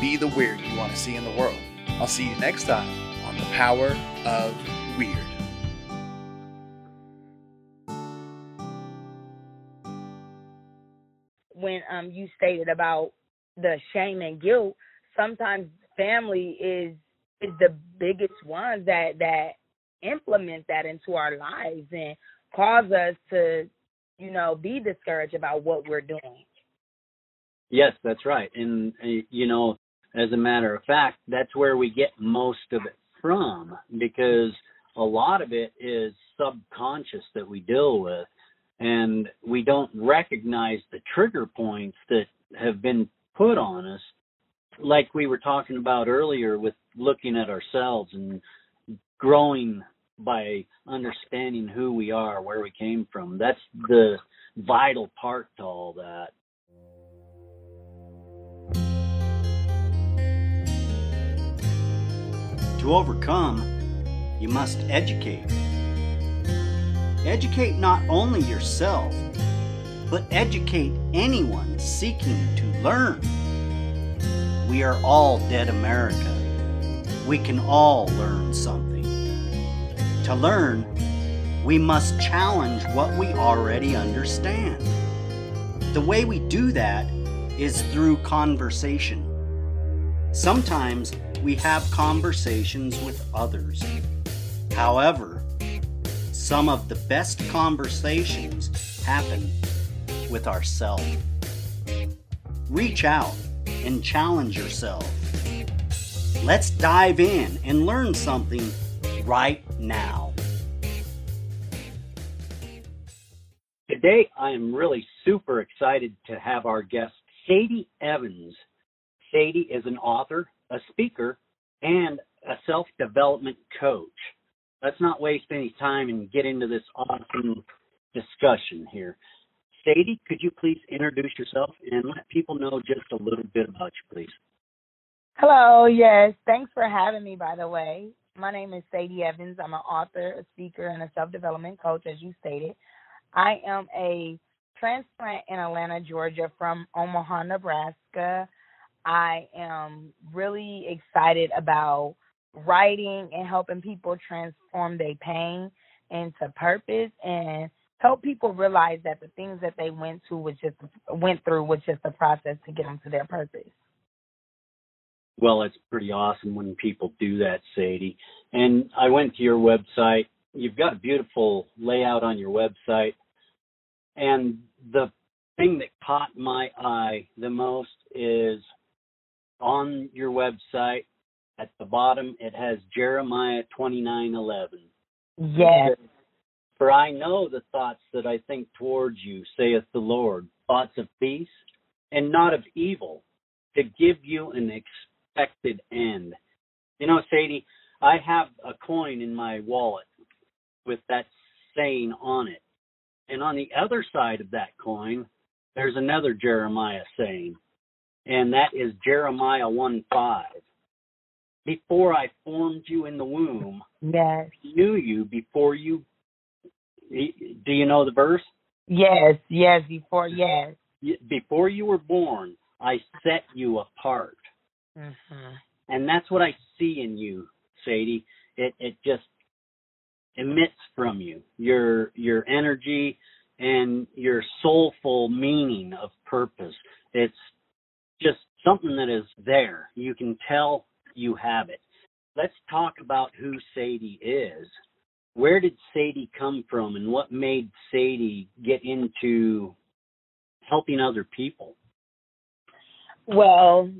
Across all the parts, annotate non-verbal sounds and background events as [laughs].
be the weird you want to see in the world. I'll see you next time on The Power of Weird. when um you stated about the shame and guilt, sometimes family is is the biggest ones that that implement that into our lives and cause us to, you know, be discouraged about what we're doing. Yes, that's right. And, uh, you know, as a matter of fact, that's where we get most of it from because a lot of it is subconscious that we deal with and we don't recognize the trigger points that have been put on us like we were talking about earlier with looking at ourselves and growing by understanding who we are where we came from. That's the vital part to all that To overcome, you must educate. Educate not only yourself, but educate anyone seeking to learn. We are all dead America. We can all learn something. To learn, we must challenge what we already understand. The way we do that is through conversation. Sometimes we have conversations with others. However, some of the best conversations happen with ourselves. Reach out and challenge yourself. Let's dive in and learn something right now. Today, I am really super excited to have our guest, Sadie Evans. Sadie is an author, a speaker, and a self development coach. Let's not waste any time and get into this awesome discussion here. Sadie, could you please introduce yourself and let people know just a little bit about you, please? Hello, yes. Thanks for having me by the way. My name is Sadie Evans. I'm an author, a speaker, and a self development coach, as you stated. I am a transplant in Atlanta, Georgia from Omaha, Nebraska. I am really excited about writing and helping people transform their pain into purpose and help people realize that the things that they went to was just went through was just a process to get them to their purpose. Well, it's pretty awesome when people do that, Sadie. And I went to your website. You've got a beautiful layout on your website. And the thing that caught my eye the most is on your website at the bottom it has Jeremiah 29:11. Yes. For I know the thoughts that I think towards you, saith the Lord, thoughts of peace and not of evil, to give you an expected end. You know, Sadie, I have a coin in my wallet with that saying on it. And on the other side of that coin, there's another Jeremiah saying, and that is Jeremiah 1 5. Before I formed you in the womb, Yes. knew you before you. Do you know the verse? Yes, yes, before yes. Before you were born, I set you apart. Mhm. And that's what I see in you, Sadie. It it just emits from you your your energy and your soulful meaning of purpose. It's just something that is there. You can tell you have it. Let's talk about who Sadie is. Where did Sadie come from and what made Sadie get into helping other people? Well,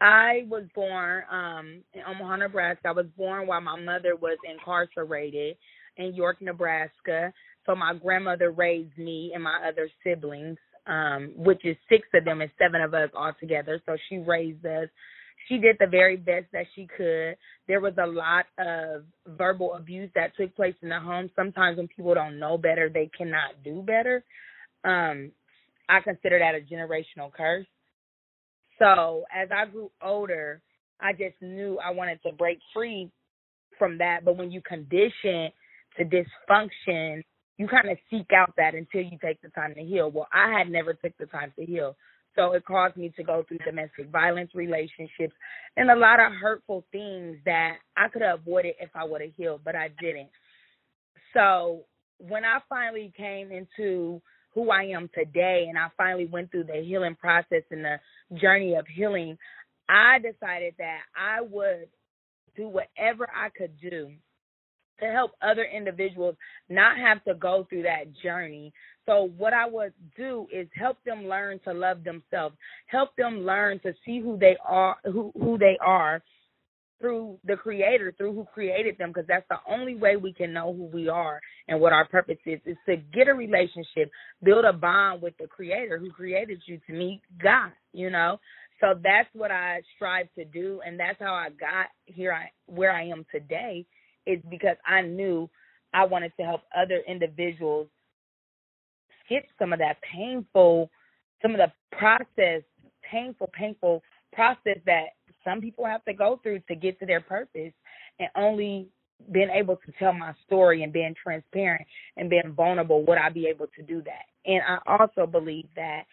I was born um in Omaha, Nebraska. I was born while my mother was incarcerated in York, Nebraska. So my grandmother raised me and my other siblings, um, which is six of them and seven of us all together. So she raised us. she did the very best that she could. There was a lot of verbal abuse that took place in the home. Sometimes when people don't know better, they cannot do better. Um, I consider that a generational curse. So as I grew older, I just knew I wanted to break free from that. But when you condition to dysfunction, you kind of seek out that until you take the time to heal. Well, I had never took the time to heal. So it caused me to go through domestic violence relationships and a lot of hurtful things that I could have avoided if I would have healed, but I didn't. So when I finally came into who I am today and I finally went through the healing process and the journey of healing, I decided that I would do whatever I could do to help other individuals not have to go through that journey. So what I would do is help them learn to love themselves, help them learn to see who they are, who who they are through the creator, through who created them, because that's the only way we can know who we are and what our purpose is, is to get a relationship, build a bond with the creator who created you to meet God, you know? So that's what I strive to do and that's how I got here I where I am today is because I knew I wanted to help other individuals skip some of that painful some of the process, painful, painful process that some people have to go through to get to their purpose and only being able to tell my story and being transparent and being vulnerable would I be able to do that. And I also believe that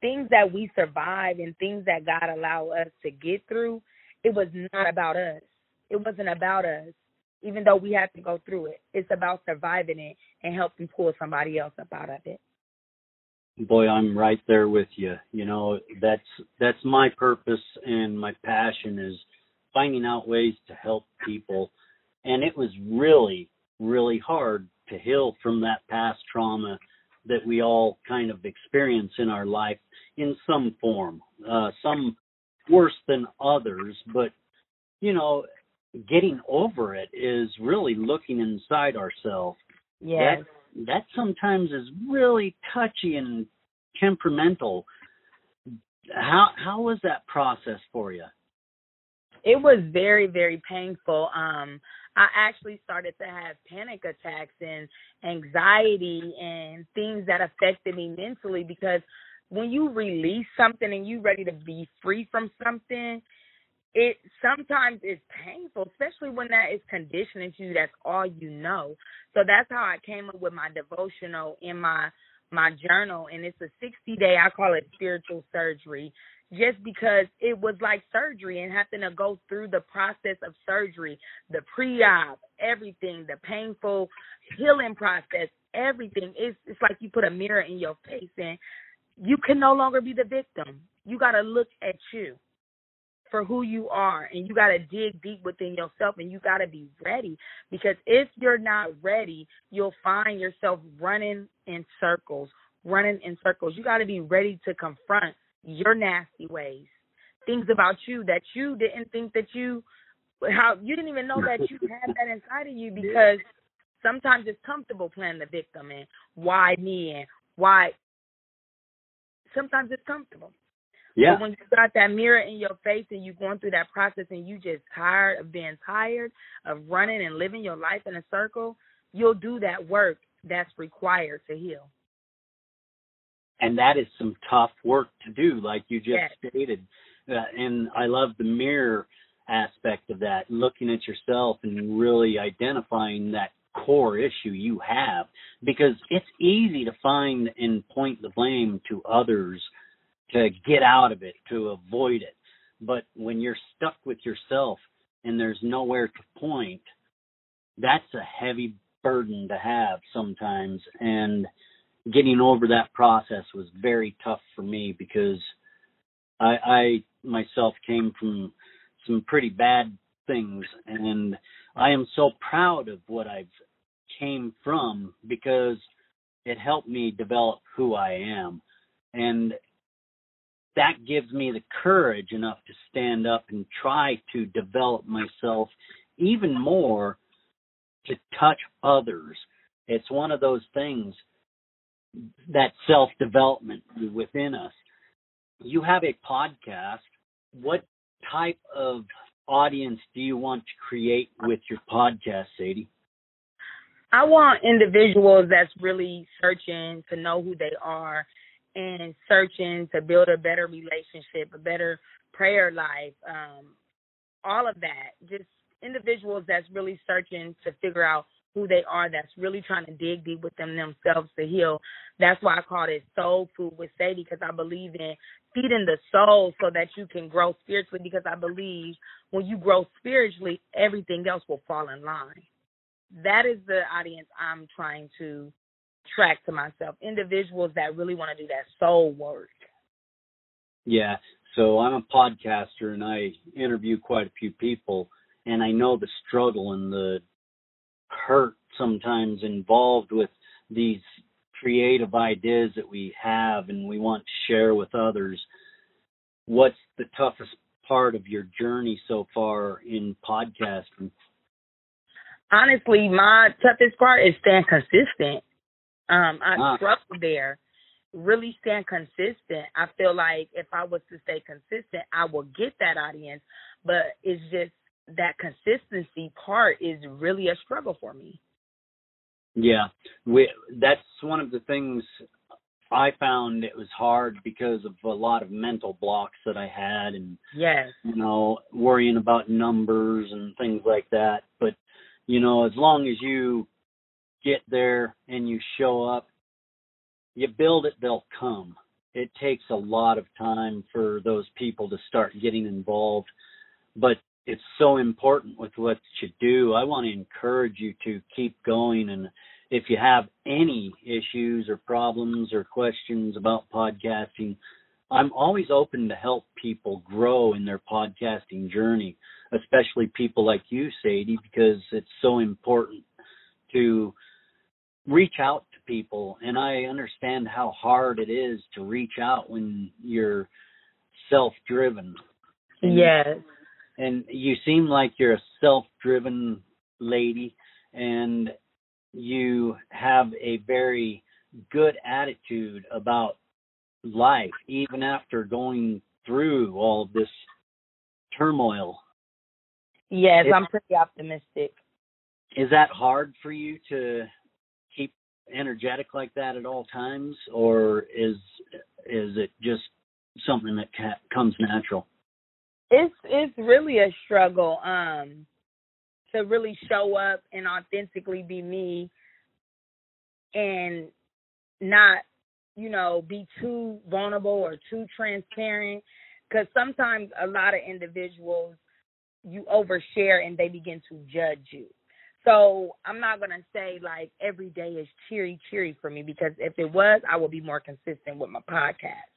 things that we survive and things that God allow us to get through, it was not about us. It wasn't about us, even though we had to go through it. It's about surviving it and helping pull somebody else up out of it. Boy i'm right there with you. You know that's that's my purpose and my passion is finding out ways to help people. And it was really really hard to heal from that past trauma that we all kind of experience in our life in some form uh some worse than others. But you know getting over it is really looking inside ourselves yes that that sometimes is really touchy and temperamental. How how was that process for you? It was very very painful. Um, I actually started to have panic attacks and anxiety and things that affected me mentally because when you release something and you're ready to be free from something, it sometimes is painful, especially when that is conditioning to you. That's all you know. So that's how I came up with my devotional in my my journal, and it's a 60 day. I call it spiritual surgery, just because it was like surgery and having to go through the process of surgery, the pre-op, everything, the painful healing process, everything. It's it's like you put a mirror in your face and you can no longer be the victim. You got to look at you for who you are and you got to dig deep within yourself and you got to be ready because if you're not ready you'll find yourself running in circles running in circles. You got to be ready to confront your nasty ways things about you that you didn't think that you how you didn't even know that you had that inside of you [laughs] because sometimes it's comfortable playing the victim and why me and why sometimes it's comfortable yeah. But when you got that mirror in your face and you're going through that process and you just tired of being tired of running and living your life in a circle, you'll do that work that's required to heal. And that is some tough work to do, like you just yes. stated. Uh, and I love the mirror aspect of that, looking at yourself and really identifying that core issue you have because it's easy to find and point the blame to others to get out of it, to avoid it. But when you're stuck with yourself and there's nowhere to point, that's a heavy burden to have sometimes. And getting over that process was very tough for me because I, I myself came from some pretty bad things and I am so proud of what I've came from because it helped me develop who I am. And that gives me the courage enough to stand up and try to develop myself even more to touch others. It's one of those things that self development within us. You have a podcast. What type of audience do you want to create with your podcast, Sadie? I want individuals that's really searching to know who they are and searching to build a better relationship, a better prayer life, um, all of that. Just individuals that's really searching to figure out who they are, that's really trying to dig deep within themselves to heal. That's why I call it soul food with Sadie because I believe in feeding the soul so that you can grow spiritually because I believe when you grow spiritually, everything else will fall in line. That is the audience I'm trying to track to myself. Individuals that really want to do that soul work. Yeah. So I'm a podcaster and I interview quite a few people and I know the struggle and the hurt sometimes involved with these creative ideas that we have and we want to share with others. What's the toughest part of your journey so far in podcasting? Honestly, my toughest part is staying consistent. Um, I Ah. struggle there. Really staying consistent. I feel like if I was to stay consistent, I will get that audience. But it's just that consistency part is really a struggle for me. Yeah, we that's one of the things I found it was hard because of a lot of mental blocks that I had and Yes. you know worrying about numbers and things like that. But you know, as long as you get there and you show up, you build it, they'll come. It takes a lot of time for those people to start getting involved, but it's so important with what you do. I want to encourage you to keep going. And if you have any issues or problems or questions about podcasting, I'm always open to help people grow in their podcasting journey, especially people like you, Sadie, because it's so important to reach out to people. And I understand how hard it is to reach out when you're self driven. Yes. And you seem like you're a self driven lady and you have a very good attitude about life, even after going through all of this turmoil. Yes, I'm pretty optimistic. Is that hard for you to energetic like that at all times, or is is it just something that ca- comes natural? It's it's really a struggle um to really show up and authentically be me and not you know be too vulnerable or too transparent because sometimes a lot of individuals you overshare and they begin to judge you so i'm not to say like every day is cheery cheery for me because if it was i would be more consistent with my podcast.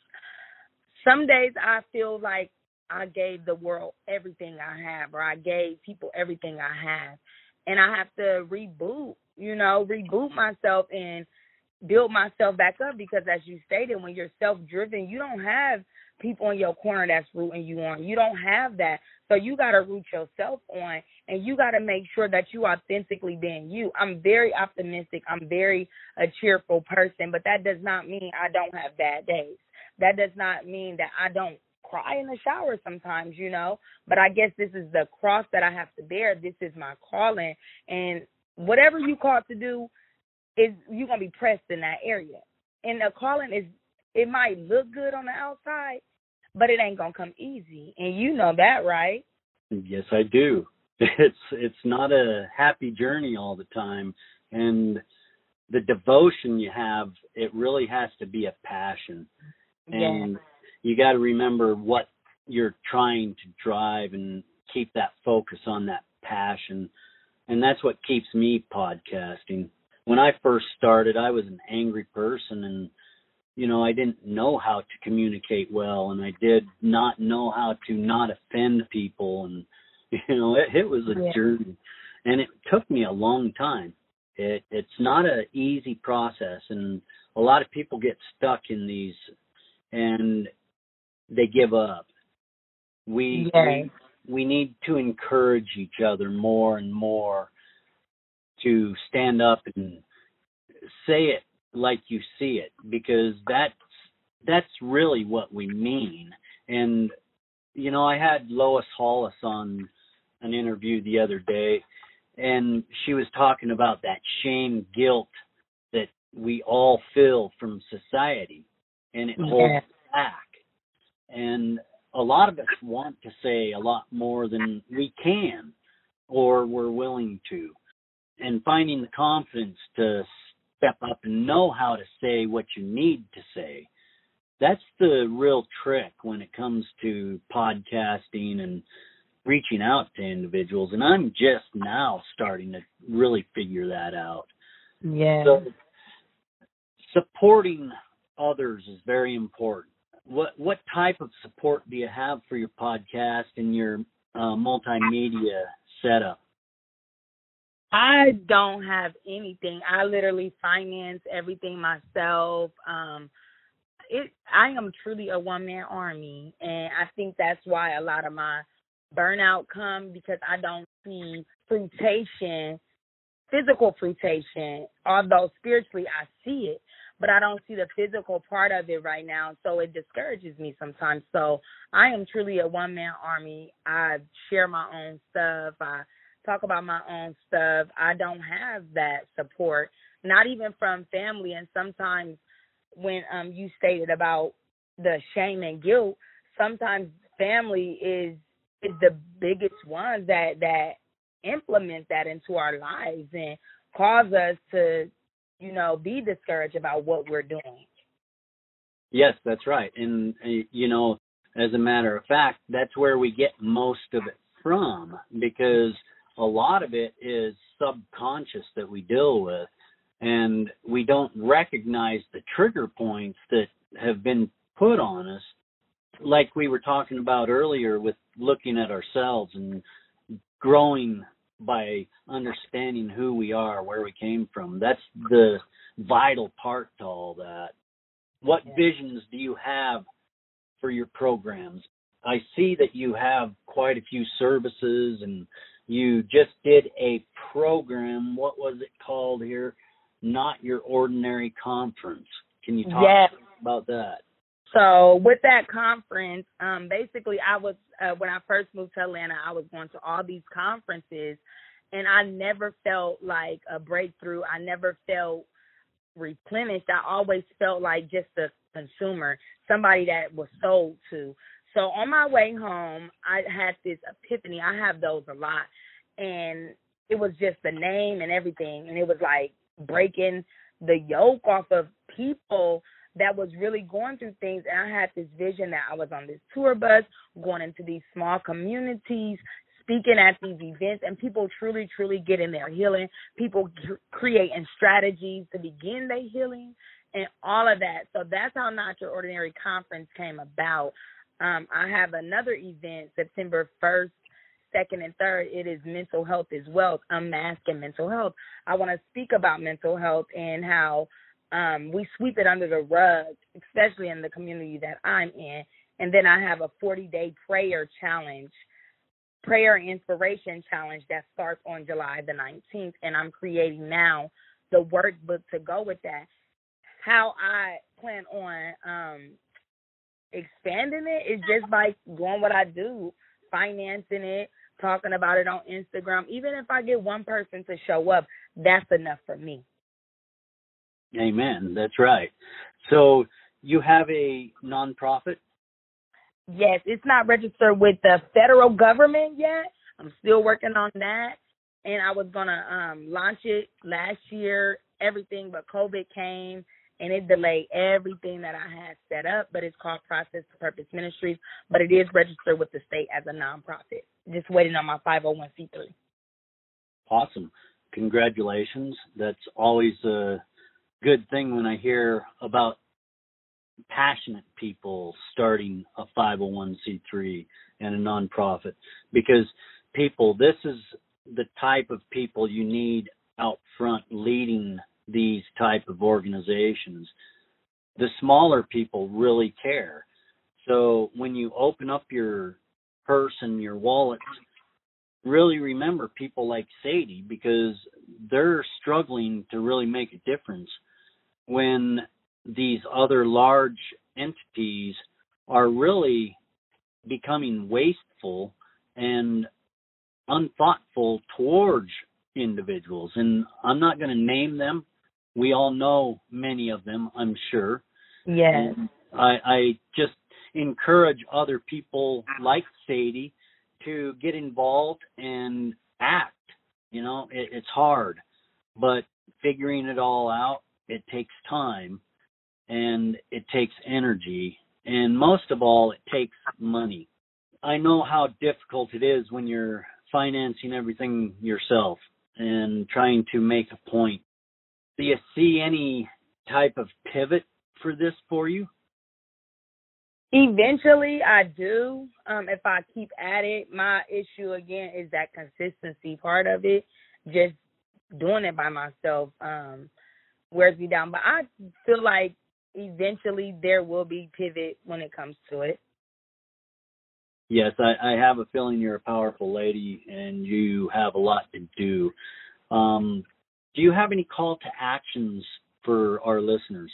Some days i feel like I gave the world everything I have, or I gave people everything I have, and I have to reboot, you know, reboot myself and build myself back up because, as you stated, when you're self driven, you don't have people in your corner that's rooting you on. You don't have that. So you got to root yourself on and you got to make sure that you authentically being you. I'm very optimistic. I'm very a cheerful person, but that does not mean I don't have bad days. That does not mean that I don't cry in the shower sometimes, you know. But I guess this is the cross that I have to bear. This is my calling. And whatever you called to do is you're gonna be pressed in that area. And the calling is it might look good on the outside, but it ain't gonna come easy. And you know that, right? Yes, I do. [laughs] It's it's not a happy journey all the time, and the devotion you have, it really has to be a passion. And Yeah. you got to remember what you're trying to drive and keep that focus on that passion. And that's what keeps me podcasting. When I first started, I was an angry person and you know, I didn't know how to communicate well and I did not know how to not offend people and [laughs] you know, it, it was a Yeah. journey. And it took me a long time. It it's not a easy process and a lot of people get stuck in these and they give up. We Yes. we we need to encourage each other more and more to stand up and say it like you see it because that's that's really what we mean and you know, I had Lois Hollis on an interview the other day, and she was talking about that shame, guilt that we all feel from society, and it holds Yeah. back. And a lot of us want to say a lot more than we can or we're willing to. And finding the confidence to step up and know how to say what you need to say. That's the real trick when it comes to podcasting and reaching out to individuals. And I'm just now starting to really figure that out. Yeah. So supporting others is very important. What what type of support do you have for your podcast and your uh, multimedia setup? I don't have anything. I literally finance everything myself. Um it I am truly a one man army and I think that's why a lot of my burnout come because I don't see fruitation, physical fruitation, although spiritually I see it, but I don't see the physical part of it right now. So it discourages me sometimes. So I am truly a one man army. I share my own stuff. I talk about my own stuff. I don't have that support, not even from family. And sometimes when um you stated about the shame and guilt, sometimes family is is the biggest ones that that implement that into our lives and cause us to, you know, be discouraged about what we're doing. Yes, that's right. And uh, you know, as a matter of fact, that's where we get most of it from because a lot of it is subconscious that we deal with and we don't recognize the trigger points that have been put on us like we were talking about earlier with looking at ourselves and growing by understanding who we are, where we came from. That's the vital part to all that. What visions do you have for your programs? I see that you have quite a few services and you just did a program. What was it called here? Not Your Ordinary Conference. Can you talk Yes. about that? So with that conference, um, basically I was uh, when I first moved to Atlanta, I was going to all these conferences, and I never felt like a breakthrough. I never felt replenished. I always felt like just a consumer, somebody that was sold to. So on my way home, I had this epiphany. I have those a lot, and it was just the name and everything, and it was like breaking the yoke off of people that was really going through things. And I had this vision that I was on this tour bus going into these small communities speaking at these events and people truly truly getting their healing. People creating strategies to begin their healing and all of that. So that's how not your ordinary conference came about um, I have another event September 1st second and third it is mental health as well unmasking mental health I want to speak about mental health and how um, we sweep it under the rug, especially in the community that I'm in. And then I have a 40 day prayer challenge, prayer inspiration challenge that starts on July the 19th. And I'm creating now the workbook to go with that. How I plan on um, expanding it is just by doing what I do, financing it, talking about it on Instagram. Even if I get one person to show up, that's enough for me. Amen. That's right. So you have a nonprofit? Yes, it's not registered with the federal government yet. I'm still working on that. And I was gonna um launch it last year, everything but COVID came and it delayed everything that I had set up, but it's called Process to Purpose Ministries, but it is registered with the state as a nonprofit. Just waiting on my 501c3. Awesome. Congratulations. That's always a good thing when I hear about passionate people starting a 501c3 and a nonprofit because people this is the type of people you need out front leading these type of organizations the smaller people really care so when you open up your purse and your wallet really remember people like Sadie because they're struggling to really make a difference when these other large entities are really becoming wasteful and unthoughtful towards individuals. And I'm not going to name them. We all know many of them, I'm sure. Yes. And I, I just encourage other people like Sadie to get involved and act. You know, it, it's hard, but figuring it all out, it takes time and it takes energy. And most of all, it takes money. I know how difficult it is when you're financing everything yourself and trying to make a point. Do you see any type of pivot for this for you? Eventually, I do. Um, if I keep at it, my issue again is that consistency part of it. Just doing it by myself um, wears me down. But I feel like eventually there will be pivot when it comes to it. Yes, I, I have a feeling you're a powerful lady and you have a lot to do. Um, do you have any call to actions for our listeners?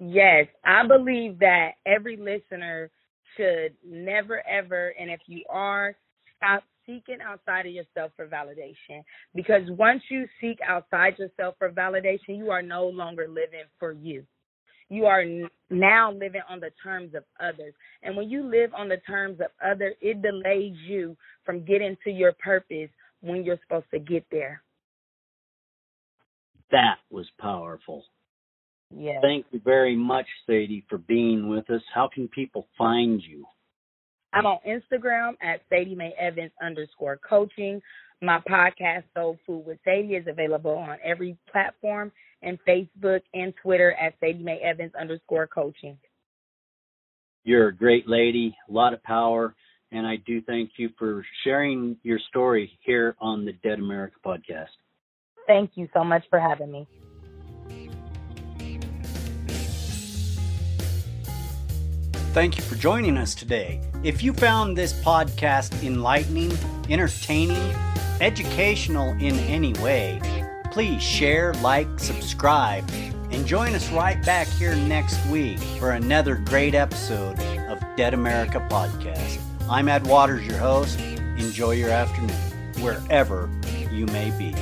Yes, I believe that every listener should never ever, and if you are, stop seeking outside of yourself for validation. Because once you seek outside yourself for validation, you are no longer living for you. You are now living on the terms of others. And when you live on the terms of others, it delays you from getting to your purpose when you're supposed to get there. That was powerful. Yes. Thank you very much, Sadie, for being with us. How can people find you? I'm on Instagram at Sadie Mae Evans underscore coaching. My podcast, Soul Food with Sadie, is available on every platform and Facebook and Twitter at Sadie Mae Evans underscore coaching. You're a great lady, a lot of power, and I do thank you for sharing your story here on the Dead America podcast. Thank you so much for having me. Thank you for joining us today. If you found this podcast enlightening, entertaining, educational in any way, please share, like, subscribe, and join us right back here next week for another great episode of Dead America Podcast. I'm Ed Waters, your host. Enjoy your afternoon, wherever you may be.